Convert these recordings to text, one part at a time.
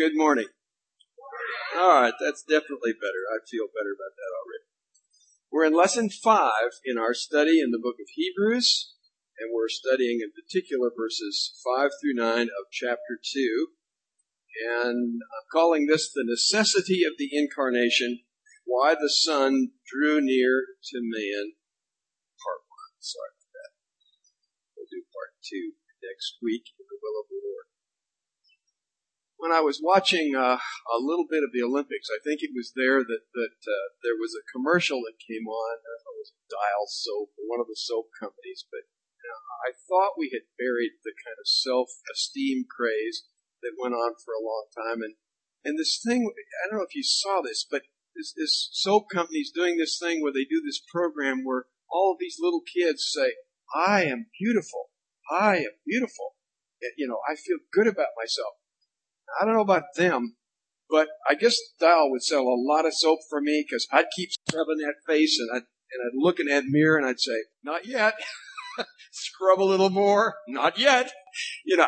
Good morning. All right, that's definitely better. I feel better about that already. We're in lesson five in our study in the book of Hebrews, and we're studying in particular verses five through nine of chapter two. And I'm calling this the necessity of the incarnation, why the Son drew near to man, part one. Sorry for that. We'll do part two next week in the will of the Lord when I was watching uh, a little bit of the Olympics, I think it was there that that uh, there was a commercial that came on. Don't it was Dial soap, one of the soap companies, but you know, I thought we had buried the kind of self-esteem craze that went on for a long time, and and this thing. I don't know if you saw this, but this, this soap company's doing this thing where they do this program where all of these little kids say, "I am beautiful. I am beautiful." You know, I feel good about myself I don't know about them, but I guess Dial would sell a lot of soap for me because I'd keep scrubbing that face and I'd, and I'd look in that mirror and I'd say, not yet. Scrub a little more. Not yet. You know,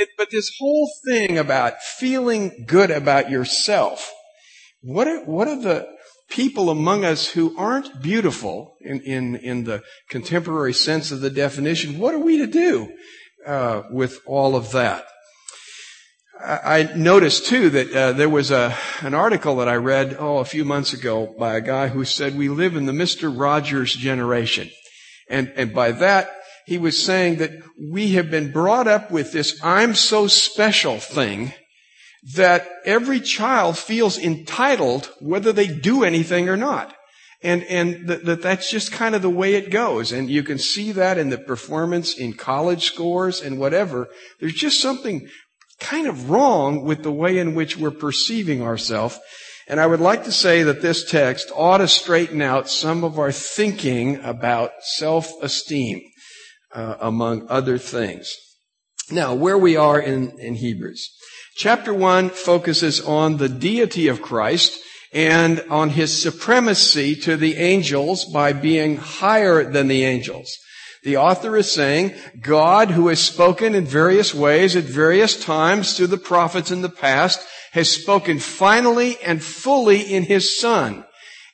it, but this whole thing about feeling good about yourself. What are, what are the people among us who aren't beautiful in, in, in the contemporary sense of the definition? What are we to do, uh, with all of that? I noticed too that uh, there was a an article that I read oh a few months ago by a guy who said we live in the Mister Rogers generation, and and by that he was saying that we have been brought up with this I'm so special thing that every child feels entitled whether they do anything or not. And, and that, that that's just kind of the way it goes. And you can see that in the performance in college scores and whatever. There's just something kind of wrong with the way in which we're perceiving ourselves. And I would like to say that this text ought to straighten out some of our thinking about self-esteem, uh, among other things. Now, where we are in, in Hebrews. Chapter 1 focuses on the deity of Christ and on his supremacy to the angels by being higher than the angels. The author is saying, God, who has spoken in various ways at various times through the prophets in the past, has spoken finally and fully in His Son.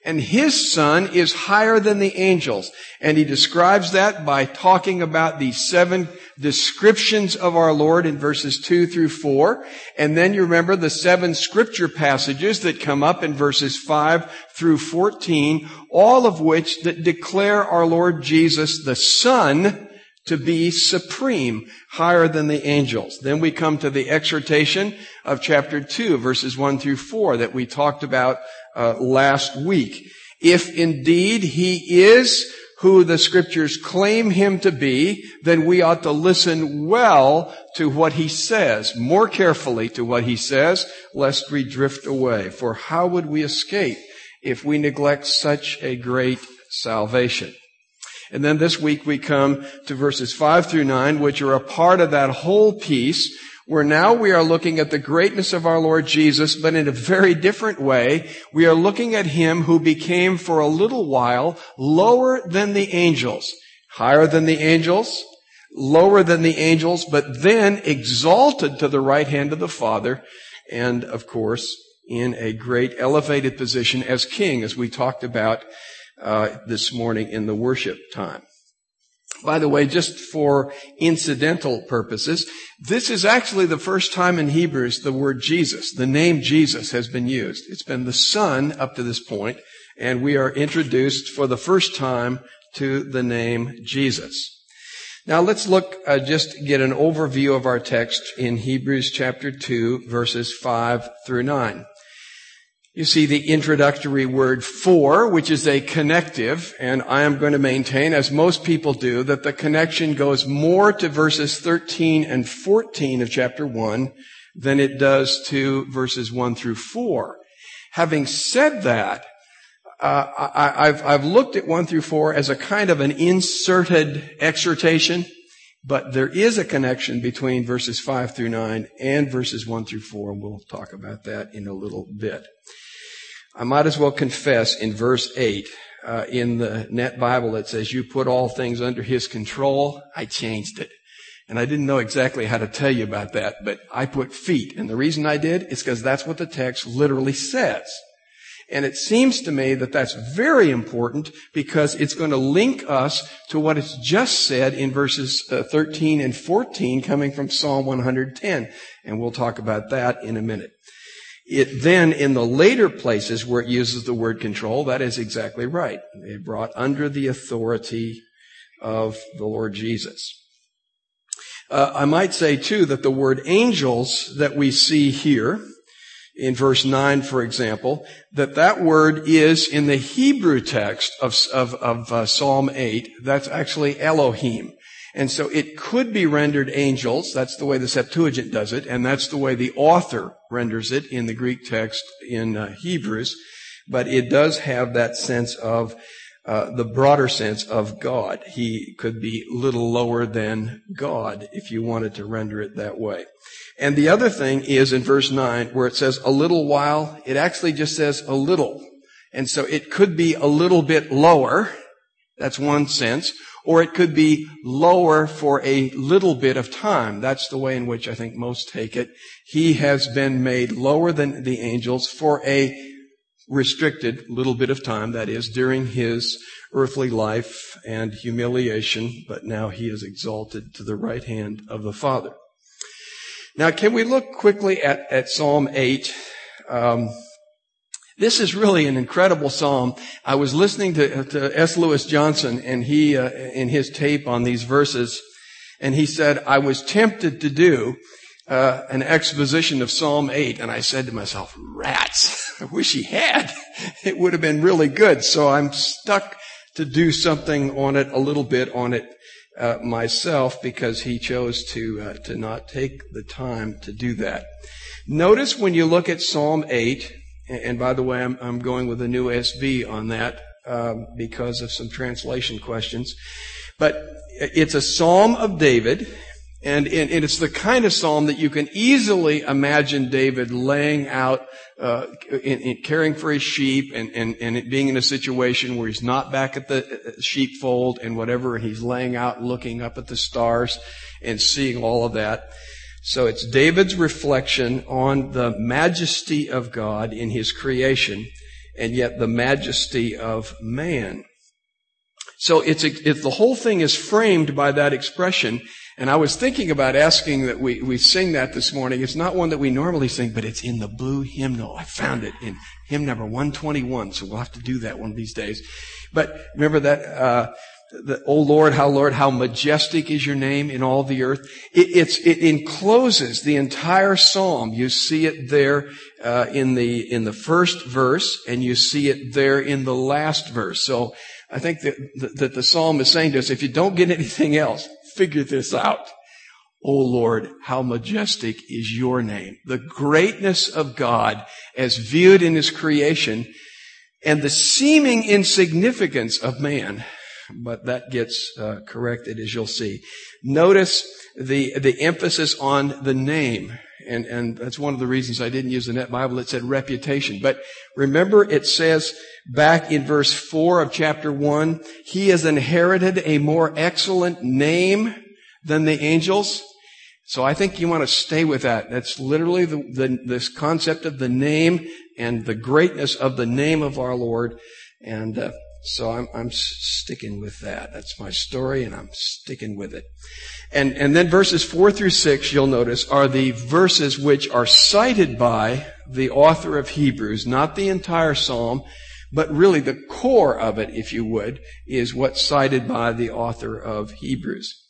And His Son is higher than the angels. And He describes that by talking about these seven descriptions of our Lord in verses 2 through 4. And then you remember the seven scripture passages that come up in verses 5 through 14, all of which that declare our Lord Jesus, the Son, to be supreme, higher than the angels. Then we come to the exhortation of chapter 2, verses 1 through 4 that we talked about uh, last week. If indeed he is who the scriptures claim him to be, then we ought to listen well to what he says, more carefully to what he says, lest we drift away. For how would we escape if we neglect such a great salvation? And then this week we come to verses 5 through 9, which are a part of that whole piece where now we are looking at the greatness of our Lord Jesus, but in a very different way. We are looking at Him who became for a little while lower than the angels, higher than the angels, lower than the angels, but then exalted to the right hand of the Father, and of course, in a great elevated position as King, as we talked about uh, this morning in the worship time. By the way, just for incidental purposes, this is actually the first time in Hebrews the word Jesus, the name Jesus has been used. It's been the Son up to this point, and we are introduced for the first time to the name Jesus. Now let's look, uh, just get an overview of our text in Hebrews chapter 2 verses 5 through 9. You see the introductory word for, which is a connective, and I am going to maintain, as most people do, that the connection goes more to verses 13 and 14 of chapter 1 than it does to verses 1 through 4. Having said that, uh, I, have I've looked at 1 through 4 as a kind of an inserted exhortation, but there is a connection between verses 5 through 9 and verses 1 through 4, and we'll talk about that in a little bit. I might as well confess in verse 8, uh, in the Net Bible, it says, you put all things under his control. I changed it. And I didn't know exactly how to tell you about that, but I put feet. And the reason I did is because that's what the text literally says. And it seems to me that that's very important because it's going to link us to what it's just said in verses uh, 13 and 14 coming from Psalm 110. And we'll talk about that in a minute. It then, in the later places where it uses the word control, that is exactly right. They brought under the authority of the Lord Jesus. Uh, I might say too that the word angels that we see here in verse 9, for example, that that word is in the Hebrew text of, of, of uh, Psalm 8. That's actually Elohim. And so it could be rendered angels. That's the way the Septuagint does it. And that's the way the author renders it in the Greek text in uh, Hebrews. But it does have that sense of uh, the broader sense of God. He could be little lower than God if you wanted to render it that way. And the other thing is in verse 9 where it says a little while, it actually just says a little. And so it could be a little bit lower. That's one sense. Or it could be lower for a little bit of time. That's the way in which I think most take it. He has been made lower than the angels for a restricted little bit of time, that is, during his earthly life and humiliation, but now he is exalted to the right hand of the Father. Now, can we look quickly at, at Psalm 8? Um, this is really an incredible psalm. I was listening to, to S. Lewis Johnson and he, uh, in his tape on these verses, and he said, I was tempted to do uh, an exposition of Psalm 8, and I said to myself, rats, I wish he had. It would have been really good. So I'm stuck to do something on it, a little bit on it uh, myself, because he chose to uh, to not take the time to do that. Notice when you look at Psalm 8, and by the way, I'm, I'm going with a new SV on that um, because of some translation questions. But it's a Psalm of David. And, and, and, it's the kind of psalm that you can easily imagine David laying out, uh, in, in caring for his sheep and, and, and being in a situation where he's not back at the uh, sheepfold and whatever, and he's laying out looking up at the stars and seeing all of that. So it's David's reflection on the majesty of God in his creation and yet the majesty of man. So it's, it, the whole thing is framed by that expression and I was thinking about asking that we, we sing that this morning. It's not one that we normally sing, but it's in the blue hymnal. I found it in hymn number 121, so we'll have to do that one of these days. But remember that, uh, the, oh Lord, how Lord, how majestic is your name in all the earth. It, it encloses the entire psalm. You see it there uh, in the in the first verse, and you see it there in the last verse. So I think that, that the psalm is saying to us, if you don't get anything else, figure this out. Oh Lord, how majestic is your name. The greatness of God as viewed in his creation and the seeming insignificance of man. But that gets uh, corrected as you'll see. Notice the, the emphasis on the name. And, and that's one of the reasons I didn't use the Net Bible. It said reputation. But remember it says back in verse 4 of chapter 1, he has inherited a more excellent name than the angels. So I think you want to stay with that. That's literally the, the, this concept of the name and the greatness of the name of our Lord. And uh, so I'm, I'm sticking with that. That's my story, and I'm sticking with it. And and then verses four through six, you'll notice, are the verses which are cited by the author of Hebrews, not the entire psalm. But really the core of it, if you would, is what's cited by the author of Hebrews.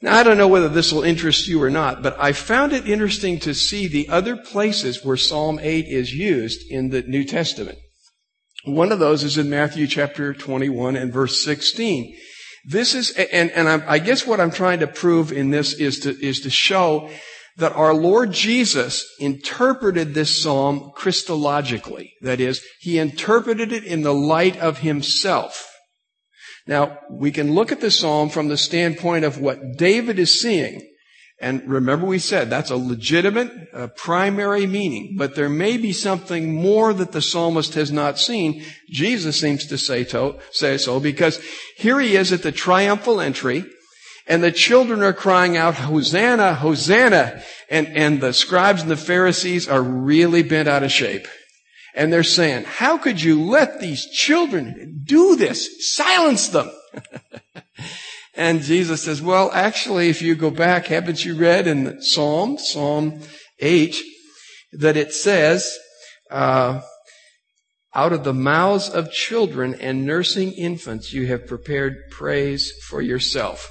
Now, I don't know whether this will interest you or not, but I found it interesting to see the other places where Psalm 8 is used in the New Testament. One of those is in Matthew chapter 21 and verse 16. This is, and, and I guess what I'm trying to prove in this is to, is to show that our Lord Jesus interpreted this psalm Christologically. That is, he interpreted it in the light of himself. Now, we can look at the psalm from the standpoint of what David is seeing. And remember we said that's a legitimate uh, primary meaning, but there may be something more that the psalmist has not seen. Jesus seems to say, to, say so because here he is at the triumphal entry And the children are crying out, Hosanna, Hosanna. And, and the scribes and the Pharisees are really bent out of shape. And they're saying, how could you let these children do this? Silence them. and Jesus says, well, actually, if you go back, haven't you read in Psalm, Psalm 8, that it says, uh, out of the mouths of children and nursing infants, you have prepared praise for yourself.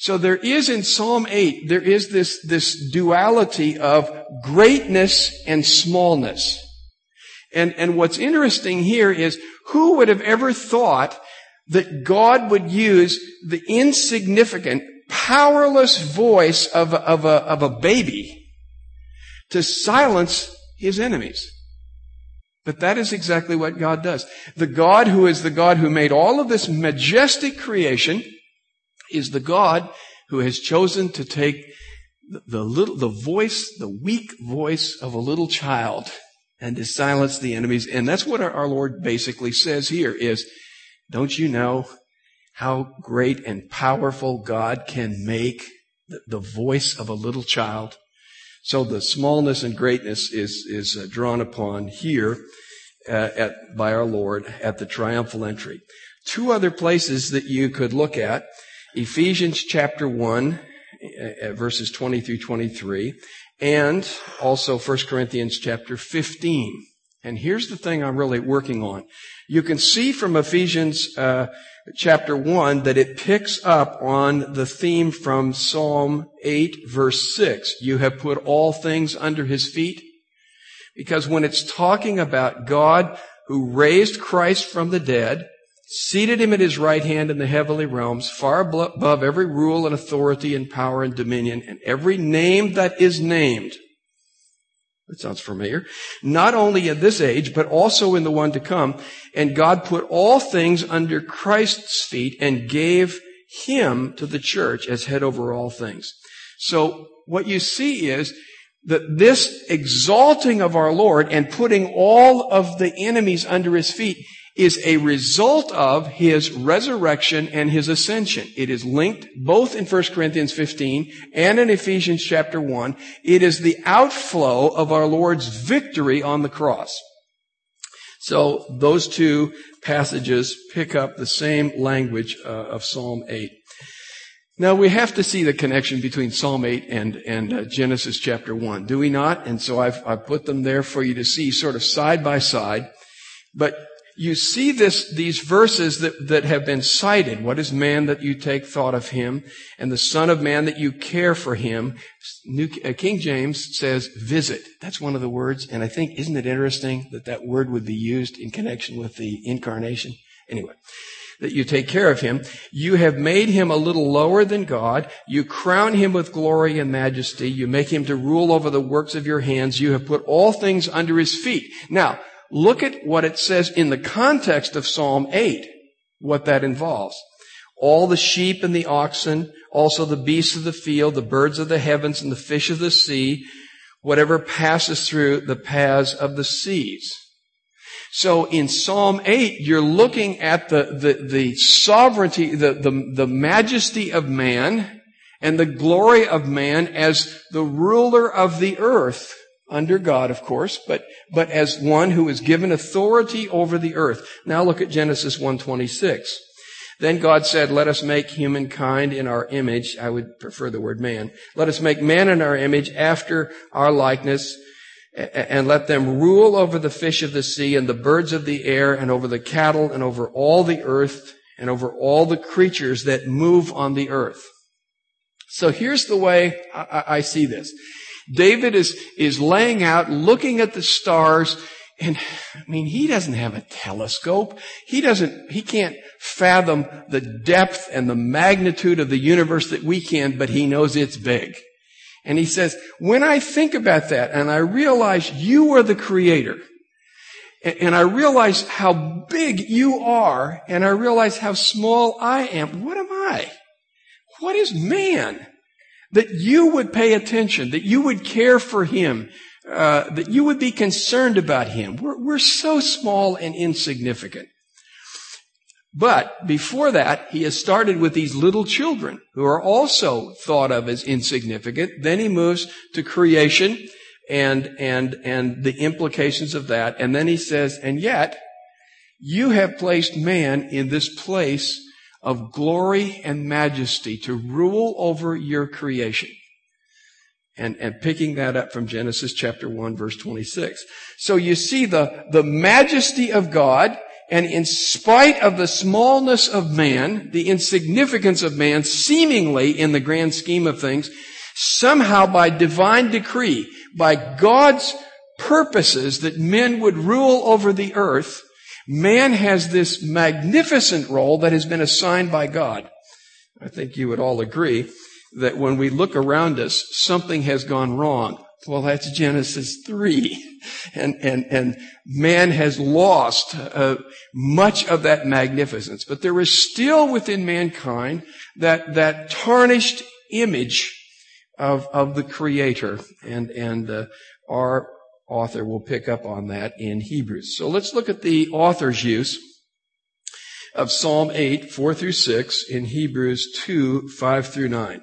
So there is in Psalm 8, there is this, this duality of greatness and smallness. And, and what's interesting here is who would have ever thought that God would use the insignificant, powerless voice of, of, a, of a baby to silence his enemies? But that is exactly what God does. The God who is the God who made all of this majestic creation is the God who has chosen to take the little, the voice, the weak voice of a little child and to silence the enemies. And that's what our, our Lord basically says here is, don't you know how great and powerful God can make the, voice of a little child? So the smallness and greatness is, is uh, drawn upon here uh, at, by our Lord at the triumphal entry. Two other places that you could look at. Ephesians chapter 1, uh, verses 20 through 23, and also 1 Corinthians chapter 15. And here's the thing I'm really working on. You can see from Ephesians uh, chapter 1 that it picks up on the theme from Psalm 8 verse 6. You have put all things under his feet. Because when it's talking about God who raised Christ from the dead, seated him at his right hand in the heavenly realms, far above every rule and authority and power and dominion, and every name that is named. That sounds familiar. Not only in this age, but also in the one to come. And God put all things under Christ's feet and gave him to the church as head over all things. So what you see is that this exalting of our Lord and putting all of the enemies under his feet is a result of his resurrection and his ascension. It is linked both in 1 Corinthians 15 and in Ephesians chapter 1. It is the outflow of our Lord's victory on the cross. So those two passages pick up the same language uh, of Psalm 8. Now we have to see the connection between Psalm 8 and, and uh, Genesis chapter 1, do we not? And so I've, I've put them there for you to see sort of side by side. But you see this, these verses that, that have been cited. What is man that you take thought of him? And the son of man that you care for him. New, uh, King James says visit. That's one of the words. And I think, isn't it interesting that that word would be used in connection with the incarnation? Anyway, that you take care of him. You have made him a little lower than God. You crown him with glory and majesty. You make him to rule over the works of your hands. You have put all things under his feet. Now, Look at what it says in the context of Psalm 8, what that involves. All the sheep and the oxen, also the beasts of the field, the birds of the heavens and the fish of the sea, whatever passes through the paths of the seas. So in Psalm 8, you're looking at the, the, the sovereignty, the, the, the majesty of man and the glory of man as the ruler of the earth under God, of course, but, but as one who is given authority over the earth. Now look at Genesis 126. Then God said, let us make humankind in our image. I would prefer the word man. Let us make man in our image after our likeness and let them rule over the fish of the sea and the birds of the air and over the cattle and over all the earth and over all the creatures that move on the earth. So here's the way I, I see this. David is, is laying out, looking at the stars, and I mean, he doesn't have a telescope. He doesn't, he can't fathom the depth and the magnitude of the universe that we can, but he knows it's big. And he says, when I think about that and I realize you are the creator, and I realize how big you are, and I realize how small I am, what am I? What is man? That you would pay attention, that you would care for him, uh, that you would be concerned about him. We're, we're so small and insignificant. But before that, he has started with these little children who are also thought of as insignificant. Then he moves to creation and, and, and the implications of that. And then he says, and yet you have placed man in this place of glory and majesty to rule over your creation. And, and picking that up from Genesis chapter 1 verse 26. So you see the, the majesty of God and in spite of the smallness of man, the insignificance of man, seemingly in the grand scheme of things, somehow by divine decree, by God's purposes that men would rule over the earth, man has this magnificent role that has been assigned by God. I think you would all agree that when we look around us, something has gone wrong. Well, that's Genesis 3. And, and, and man has lost uh, much of that magnificence. But there is still within mankind that, that tarnished image of, of the Creator. And, and uh, our author will pick up on that in Hebrews. So let's look at the author's use of Psalm 8, 4 through 6 in Hebrews 2, 5 through 9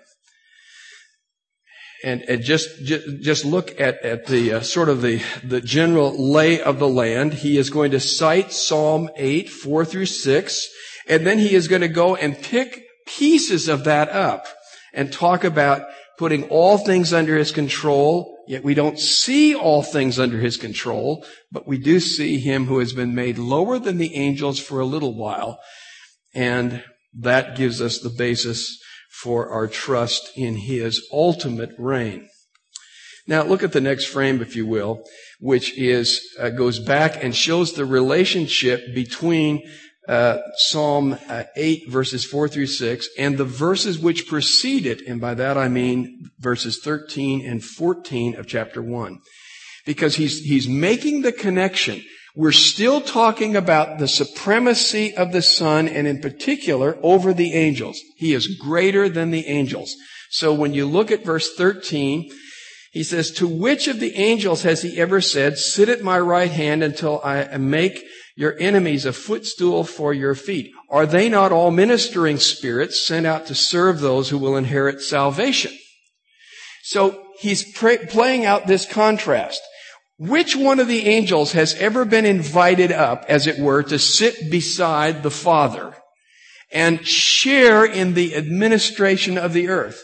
and, and just, just, look at at the uh, sort of the the general lay of the land. He is going to cite Psalm eight four through six, and then he is going to go and pick pieces of that up and talk about putting all things under his control. Yet we don't see all things under his control, but we do see him who has been made lower than the angels for a little while, and that gives us the basis for our trust in His ultimate reign. Now look at the next frame, if you will, which is, uh, goes back and shows the relationship between uh, Psalm uh, 8 verses 4 through 6 and the verses which precede it, and by that I mean verses 13 and 14 of chapter 1. Because he's, he's making the connection we're still talking about the supremacy of the Son and in particular over the angels. He is greater than the angels. So when you look at verse 13, he says, to which of the angels has he ever said, sit at my right hand until I make your enemies a footstool for your feet? Are they not all ministering spirits sent out to serve those who will inherit salvation? So he's playing out this contrast. Which one of the angels has ever been invited up, as it were, to sit beside the Father and share in the administration of the earth?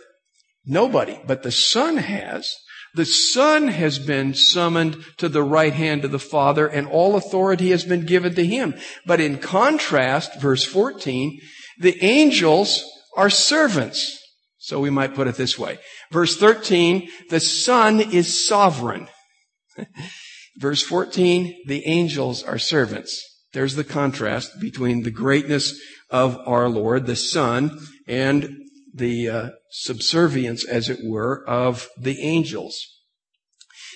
Nobody, but the Son has. The Son has been summoned to the right hand of the Father and all authority has been given to Him. But in contrast, verse 14, the angels are servants. So we might put it this way. Verse 13, the Son is sovereign. Verse 14, the angels are servants. There's the contrast between the greatness of our Lord, the Son, and the uh, subservience, as it were, of the angels.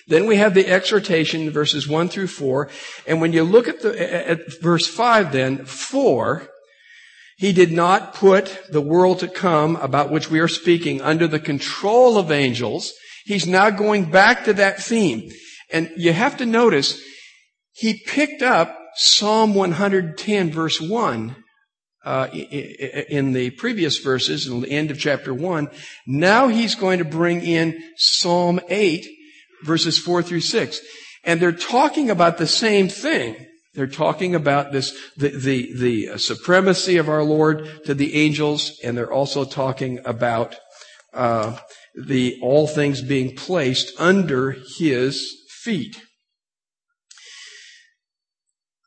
Then we have the exhortation, verses 1 through 4. And when you look at the, at verse 5 then, 4, he did not put the world to come about which we are speaking under the control of angels. He's now going back to that theme. And you have to notice, he picked up Psalm 110 verse 1 uh, in the previous verses, in the end of chapter 1. Now he's going to bring in Psalm 8 verses 4 through 6. And they're talking about the same thing. They're talking about this, the, the, the supremacy of our Lord to the angels, and they're also talking about, uh, the, all things being placed under His feet.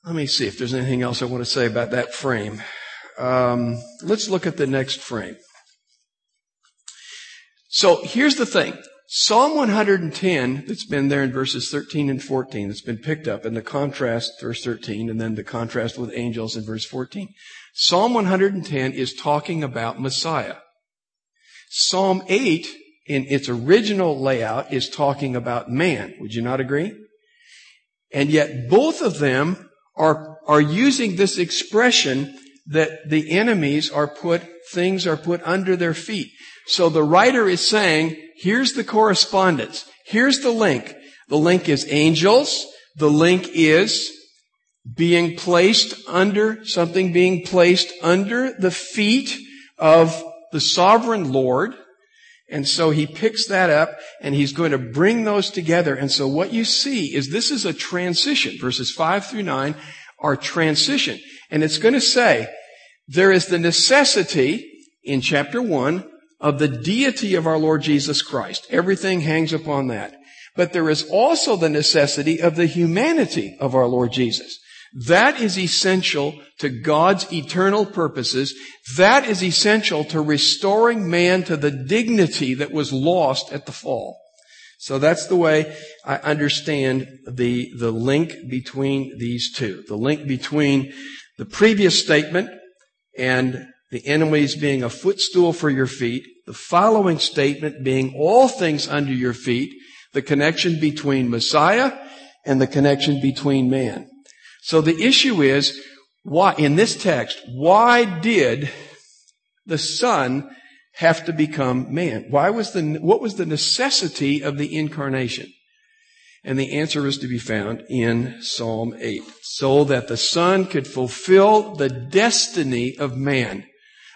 Let me see if there's anything else I want to say about that frame. Um, let's look at the next frame. So here's the thing. Psalm 110 that's been there in verses 13 and 14 that's been picked up in the contrast, verse 13, and then the contrast with angels in verse 14. Psalm 110 is talking about Messiah. Psalm 8 in its original layout is talking about man. Would you not agree? And yet both of them are, are using this expression that the enemies are put, things are put under their feet. So the writer is saying, here's the correspondence. Here's the link. The link is angels. The link is being placed under, something being placed under the feet of the sovereign Lord. And so he picks that up and he's going to bring those together. And so what you see is this is a transition. Verses five through nine are transition. And it's going to say, there is the necessity in chapter one of the deity of our Lord Jesus Christ. Everything hangs upon that. But there is also the necessity of the humanity of our Lord Jesus. That is essential to God's eternal purposes. That is essential to restoring man to the dignity that was lost at the fall. So that's the way I understand the, the link between these two. The link between the previous statement and the enemies being a footstool for your feet, the following statement being all things under your feet, the connection between Messiah and the connection between man. So the issue is, why, in this text, why did the Son have to become man? Why was the, what was the necessity of the incarnation? And the answer is to be found in Psalm 8. So that the Son could fulfill the destiny of man.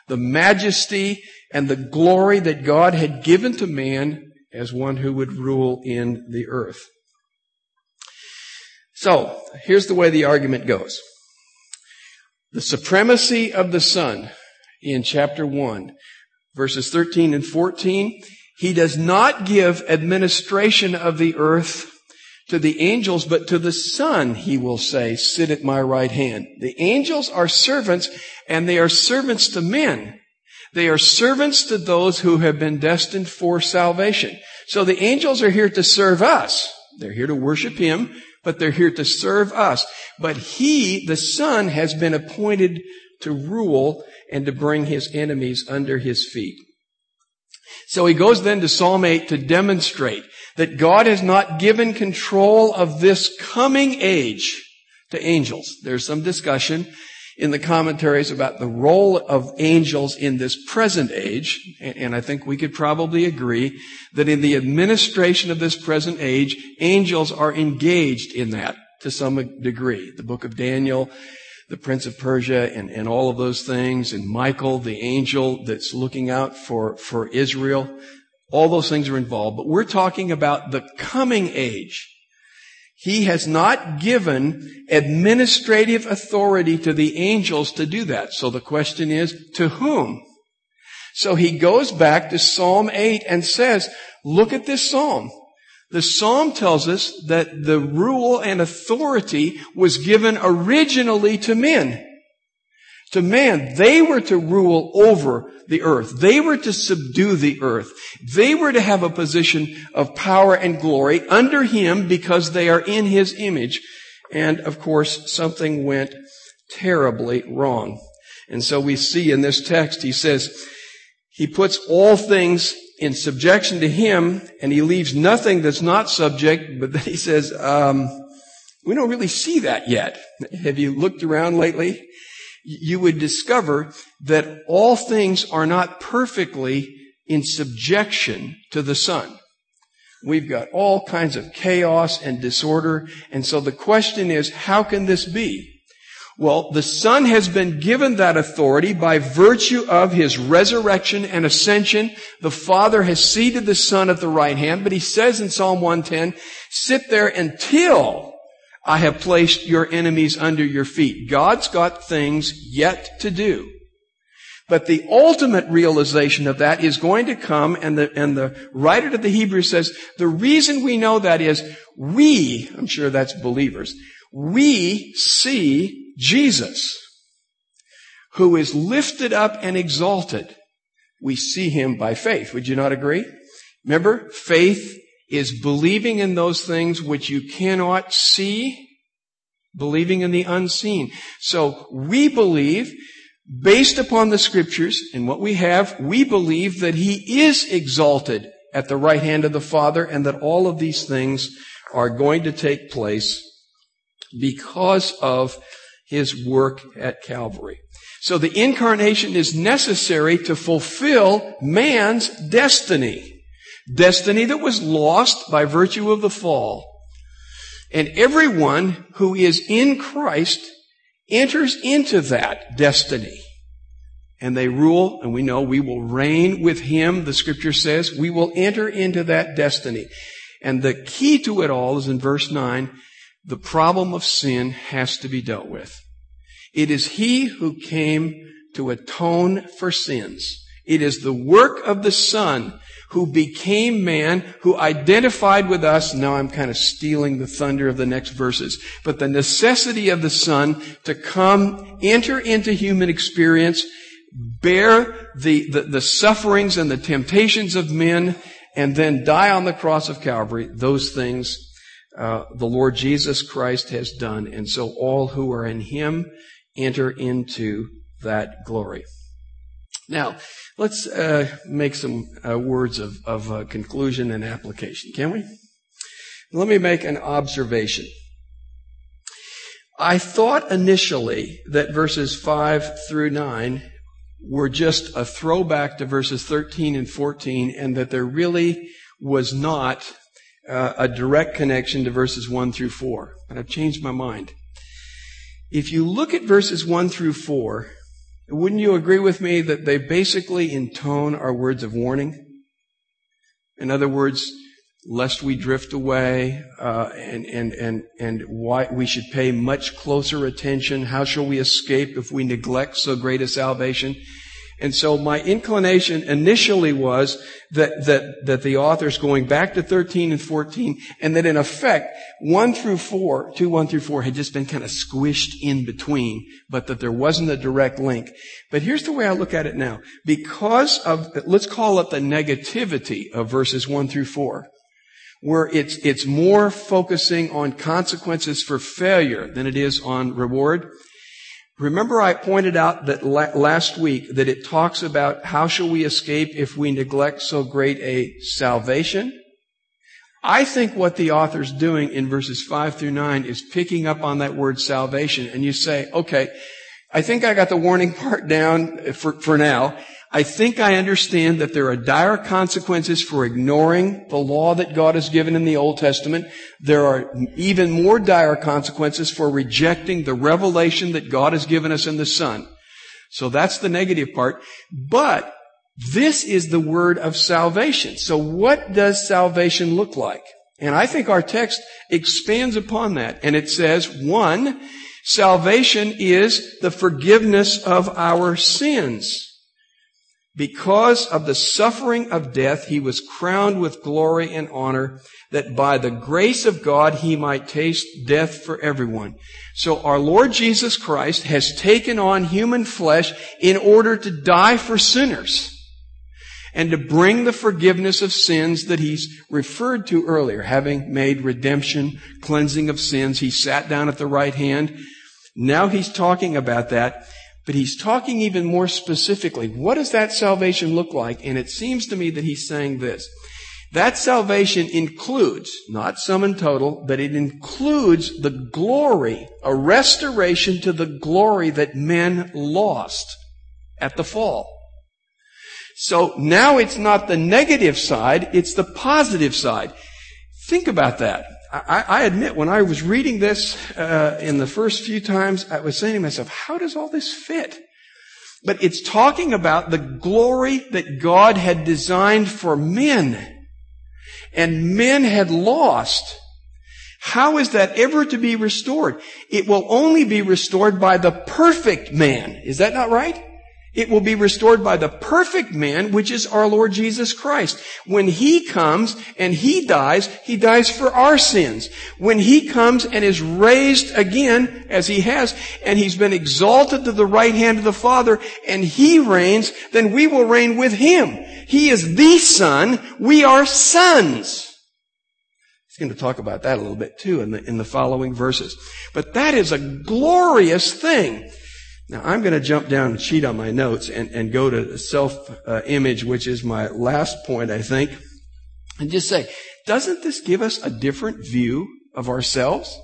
The majesty and the glory that God had given to man as one who would rule in the earth. So, here's the way the argument goes. The supremacy of the Son in chapter 1, verses 13 and 14, he does not give administration of the earth to the angels, but to the Son, he will say, sit at my right hand. The angels are servants, and they are servants to men. They are servants to those who have been destined for salvation. So the angels are here to serve us. They're here to worship him but they're here to serve us. But he, the son, has been appointed to rule and to bring his enemies under his feet. So he goes then to Psalm 8 to demonstrate that God has not given control of this coming age to angels. There's some discussion in the commentaries about the role of angels in this present age, and I think we could probably agree that in the administration of this present age, angels are engaged in that to some degree. The book of Daniel, the prince of Persia, and, and all of those things, and Michael, the angel that's looking out for, for Israel, all those things are involved. But we're talking about the coming age he has not given administrative authority to the angels to do that. So the question is, to whom? So he goes back to Psalm 8 and says, look at this Psalm. The Psalm tells us that the rule and authority was given originally to men to man. They were to rule over the earth. They were to subdue the earth. They were to have a position of power and glory under him because they are in his image. And of course, something went terribly wrong. And so we see in this text, he says, he puts all things in subjection to him and he leaves nothing that's not subject, but then he says, um, we don't really see that yet. Have you looked around lately? You would discover that all things are not perfectly in subjection to the Son. We've got all kinds of chaos and disorder. And so the question is, how can this be? Well, the Son has been given that authority by virtue of His resurrection and ascension. The Father has seated the Son at the right hand, but He says in Psalm 110, sit there until I have placed your enemies under your feet. God's got things yet to do. But the ultimate realization of that is going to come, and the, and the writer to the Hebrews says, the reason we know that is we, I'm sure that's believers, we see Jesus, who is lifted up and exalted. We see him by faith. Would you not agree? Remember, faith is believing in those things which you cannot see, believing in the unseen. So we believe, based upon the scriptures and what we have, we believe that he is exalted at the right hand of the Father and that all of these things are going to take place because of his work at Calvary. So the incarnation is necessary to fulfill man's destiny. Destiny that was lost by virtue of the fall. And everyone who is in Christ enters into that destiny. And they rule, and we know we will reign with him, the scripture says. We will enter into that destiny. And the key to it all is in verse 9, the problem of sin has to be dealt with. It is he who came to atone for sins. It is the work of the Son who became man, who identified with us. Now I'm kind of stealing the thunder of the next verses. But the necessity of the Son to come, enter into human experience, bear the, the, the sufferings and the temptations of men, and then die on the cross of Calvary, those things uh, the Lord Jesus Christ has done. And so all who are in Him enter into that glory. Now, let's uh, make some uh, words of, of uh, conclusion and application, can we? Let me make an observation. I thought initially that verses 5 through 9 were just a throwback to verses 13 and 14 and that there really was not uh, a direct connection to verses 1 through 4. But I've changed my mind. If you look at verses 1 through 4, wouldn't you agree with me that they basically intone our words of warning? In other words, lest we drift away, uh, and and and and why we should pay much closer attention. How shall we escape if we neglect so great a salvation? And so my inclination initially was that, that, that the author's going back to 13 and 14 and that in effect, 1 through 4, 2, 1 through 4 had just been kind of squished in between, but that there wasn't a direct link. But here's the way I look at it now. Because of, let's call it the negativity of verses 1 through 4 where it's, it's more focusing on consequences for failure than it is on reward. Remember I pointed out that last week that it talks about how shall we escape if we neglect so great a salvation? I think what the author's doing in verses 5 through 9 is picking up on that word salvation and you say, okay, I think I got the warning part down uh, for, for now. I think I understand that there are dire consequences for ignoring the law that God has given in the Old Testament. There are even more dire consequences for rejecting the revelation that God has given us in the Son. So that's the negative part. But this is the word of salvation. So what does salvation look like? And I think our text expands upon that. And it says, one, salvation is the forgiveness of our sins. Because of the suffering of death, he was crowned with glory and honor that by the grace of God he might taste death for everyone. So our Lord Jesus Christ has taken on human flesh in order to die for sinners and to bring the forgiveness of sins that he's referred to earlier, having made redemption, cleansing of sins. He sat down at the right hand. Now he's talking about that. But he's talking even more specifically. What does that salvation look like? And it seems to me that he's saying this. That salvation includes, not sum and total, but it includes the glory, a restoration to the glory that men lost at the fall. So now it's not the negative side, it's the positive side. Think about that. I, I, admit, when I was reading this uh, in the first few times, I was saying to myself, how does all this fit? But it's talking about the glory that God had designed for men. And men had lost. How is that ever to be restored? It will only be restored by the perfect man. Is that not right? It will be restored by the perfect man, which is our Lord Jesus Christ. When He comes and He dies, He dies for our sins. When He comes and is raised again, as He has, and He's been exalted to the right hand of the Father, and He reigns, then we will reign with Him. He is the Son. We are sons. He's going to talk about that a little bit too in the, in the following verses. But that is a glorious thing. Now I'm going to jump down and cheat on my notes and, and go to self-image, uh, which is my last point, I think, and just say, doesn't this give us a different view of ourselves?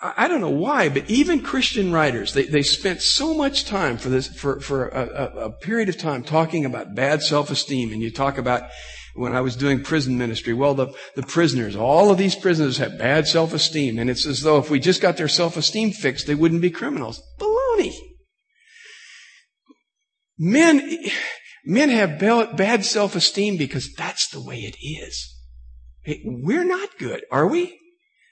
I don't know why, but even Christian writers, they, they spent so much time for this, for, for a, a, a period of time talking about bad self-esteem. And you talk about when I was doing prison ministry. Well, the, the prisoners, all of these prisoners have bad self-esteem, and it's as though if we just got their self-esteem fixed, they wouldn't be criminals. Baloney. Men, men have bad self-esteem because that's the way it is. We're not good, are we?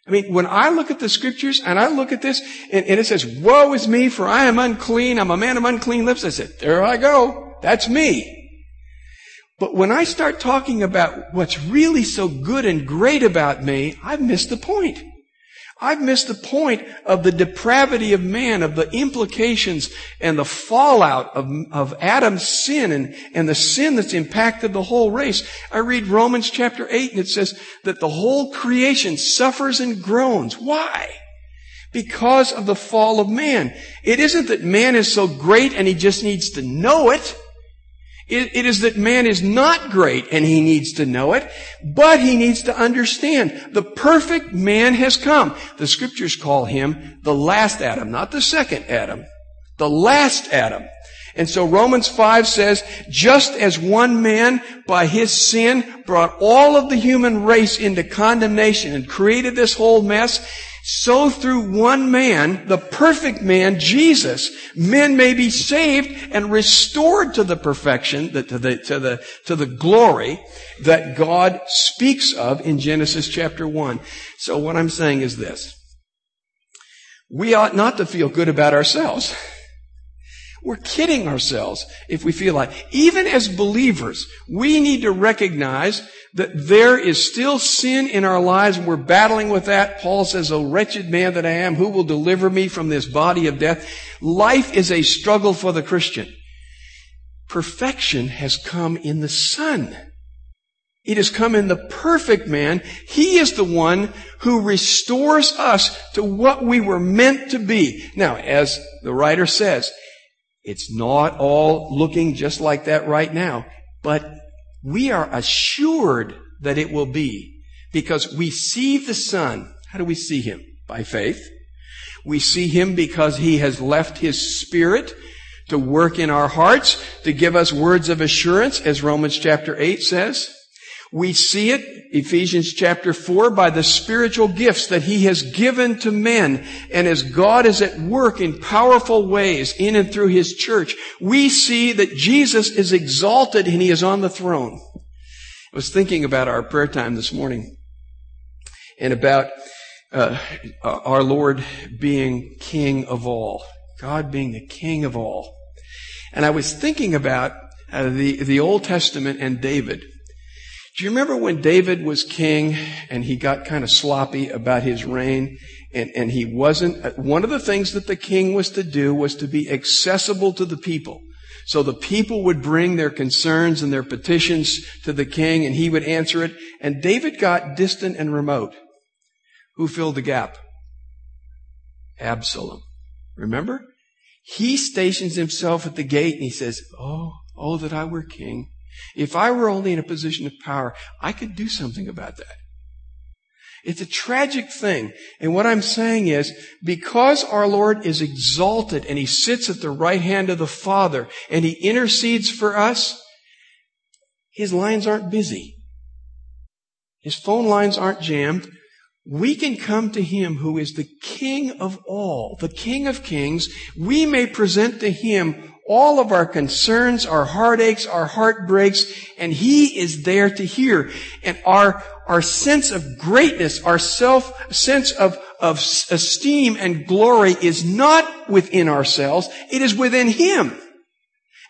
I mean, when I look at the scriptures and I look at this and, and, it says, woe is me for I am unclean. I'm a man of unclean lips. I said, there I go. That's me. But when I start talking about what's really so good and great about me, I've missed the point. I've missed the point of the depravity of man, of the implications and the fallout of, of Adam's sin and, and the sin that's impacted the whole race. I read Romans chapter 8 and it says that the whole creation suffers and groans. Why? Because of the fall of man. It isn't that man is so great and he just needs to know it. It, it is that man is not great and he needs to know it, but he needs to understand the perfect man has come. The scriptures call him the last Adam, not the second Adam. The last Adam. And so Romans 5 says, just as one man by his sin brought all of the human race into condemnation and created this whole mess, so through one man, the perfect man, Jesus, men may be saved and restored to the perfection, to the, to the, to the glory that God speaks of in Genesis chapter 1. So what I'm saying is this. We ought not to feel good about ourselves. We're kidding ourselves if we feel like, even as believers, we need to recognize that there is still sin in our lives and we're battling with that. Paul says, O wretched man that I am, who will deliver me from this body of death? Life is a struggle for the Christian. Perfection has come in the Son. It has come in the perfect man. He is the one who restores us to what we were meant to be. Now, as the writer says, it's not all looking just like that right now, but we are assured that it will be because we see the Son. How do we see Him? By faith. We see Him because He has left His Spirit to work in our hearts, to give us words of assurance, as Romans chapter 8 says. We see it, Ephesians chapter 4, by the spiritual gifts that He has given to men. And as God is at work in powerful ways in and through His church, we see that Jesus is exalted and He is on the throne. I was thinking about our prayer time this morning and about uh, our Lord being King of all. God being the King of all. And I was thinking about uh, the, the Old Testament and David. Do you remember when David was king and he got kind of sloppy about his reign and, and he wasn't, one of the things that the king was to do was to be accessible to the people. So the people would bring their concerns and their petitions to the king and he would answer it. And David got distant and remote. Who filled the gap? Absalom. Remember? He stations himself at the gate and he says, Oh, oh, that I were king. If I were only in a position of power, I could do something about that. It's a tragic thing. And what I'm saying is, because our Lord is exalted and He sits at the right hand of the Father and He intercedes for us, His lines aren't busy. His phone lines aren't jammed. We can come to Him who is the King of all, the King of kings. We may present to Him all of our concerns, our heartaches, our heartbreaks, and He is there to hear. And our, our sense of greatness, our self, sense of, of esteem and glory is not within ourselves, it is within Him.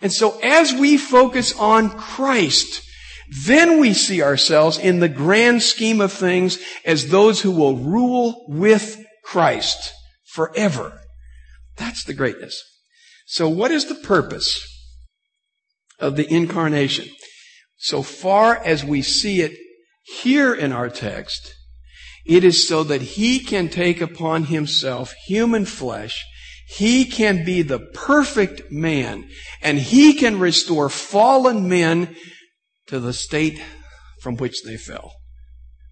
And so as we focus on Christ, then we see ourselves in the grand scheme of things as those who will rule with Christ forever. That's the greatness. So what is the purpose of the incarnation? So far as we see it here in our text, it is so that he can take upon himself human flesh. He can be the perfect man and he can restore fallen men to the state from which they fell.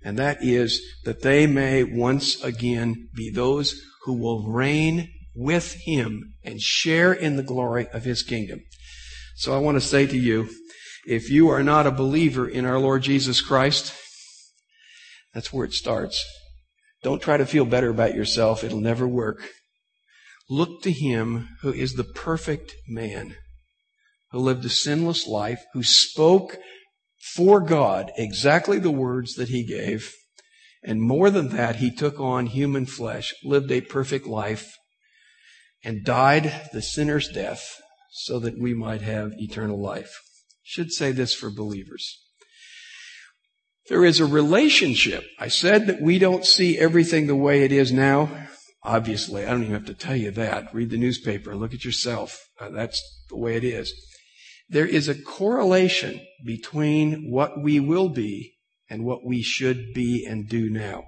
And that is that they may once again be those who will reign with him and share in the glory of his kingdom. So I want to say to you, If you are not a believer in our Lord Jesus Christ, that's where it starts. Don't try to feel better about yourself. It'll never work. Look to Him who is the perfect man, who lived a sinless life, who spoke for God exactly the words that He gave. And more than that, He took on human flesh, lived a perfect life, and died the sinner's death so that we might have eternal life. Should say this for believers. There is a relationship. I said that we don't see everything the way it is now. Obviously, I don't even have to tell you that. Read the newspaper, look at yourself. Uh, that's the way it is. There is a correlation between what we will be and what we should be and do now.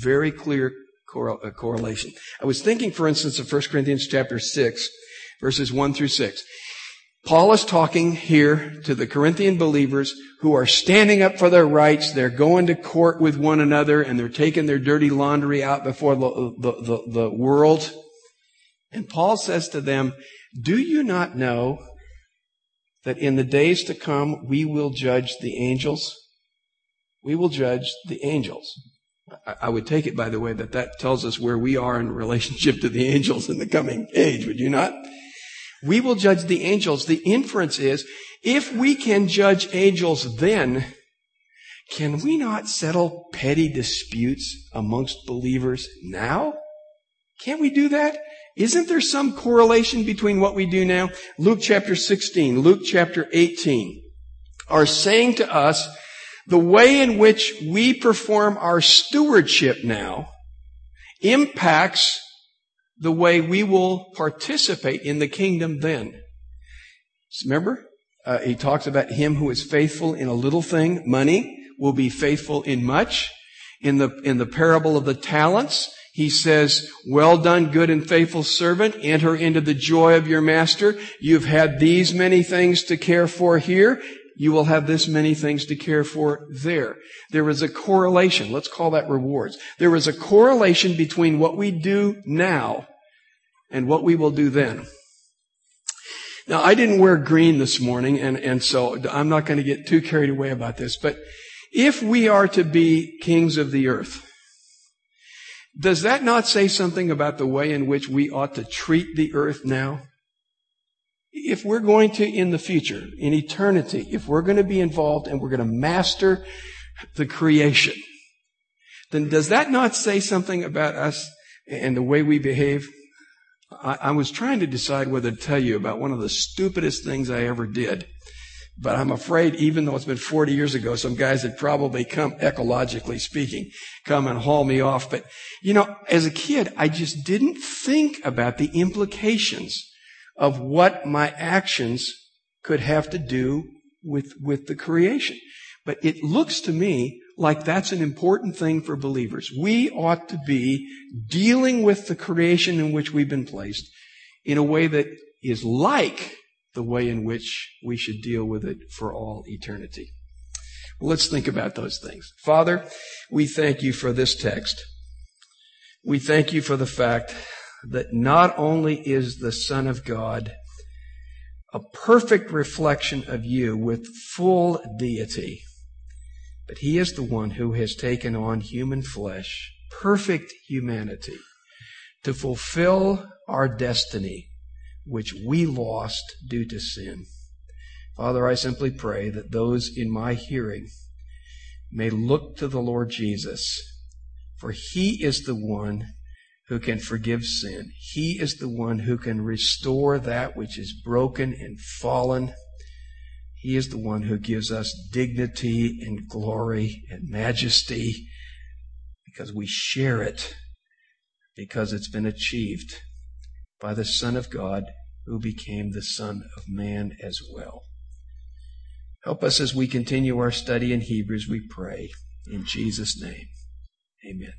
Very clear Uh, correlation. I was thinking, for instance, of 1 Corinthians chapter 6, verses 1 through 6. Paul is talking here to the Corinthian believers who are standing up for their rights. They're going to court with one another and they're taking their dirty laundry out before the, the, the, the world. And Paul says to them, do you not know that in the days to come we will judge the angels? We will judge the angels. I would take it, by the way, that that tells us where we are in relationship to the angels in the coming age, would you not? We will judge the angels. The inference is, if we can judge angels then, can we not settle petty disputes amongst believers now? Can't we do that? Isn't there some correlation between what we do now? Luke chapter 16, Luke chapter 18 are saying to us the way in which we perform our stewardship now impacts the way we will participate in the kingdom then. Remember, uh, he talks about him who is faithful in a little thing, money, will be faithful in much. In the, in the parable of the talents, he says, well done, good and faithful servant. Enter into the joy of your master. You've had these many things to care for here you will have this many things to care for there. There is a correlation. Let's call that rewards. There is a correlation between what we do now and what we will do then. Now, I didn't wear green this morning, and, and so I'm not going to get too carried away about this, but if we are to be kings of the earth, does that not say something about the way in which we ought to treat the earth now? If we're going to, in the future, in eternity, if we're going to be involved and we're going to master the creation, then does that not say something about us and the way we behave? I, I, was trying to decide whether to tell you about one of the stupidest things I ever did. But I'm afraid, even though it's been 40 years ago, some guys had probably come, ecologically speaking, come and haul me off. But, you know, as a kid, I just didn't think about the implications of what my actions could have to do with, with the creation. But it looks to me like that's an important thing for believers. We ought to be dealing with the creation in which we've been placed in a way that is like the way in which we should deal with it for all eternity. Well, let's think about those things. Father, we thank you for this text. We thank you for the fact that not only is the Son of God a perfect reflection of you with full deity, but he is the one who has taken on human flesh, perfect humanity, to fulfill our destiny, which we lost due to sin. Father, I simply pray that those in my hearing may look to the Lord Jesus, for he is the one who can forgive sin. He is the one who can restore that which is broken and fallen. He is the one who gives us dignity and glory and majesty because we share it because it's been achieved by the Son of God who became the Son of Man as well. Help us as we continue our study in Hebrews, we pray. In Jesus' name, amen.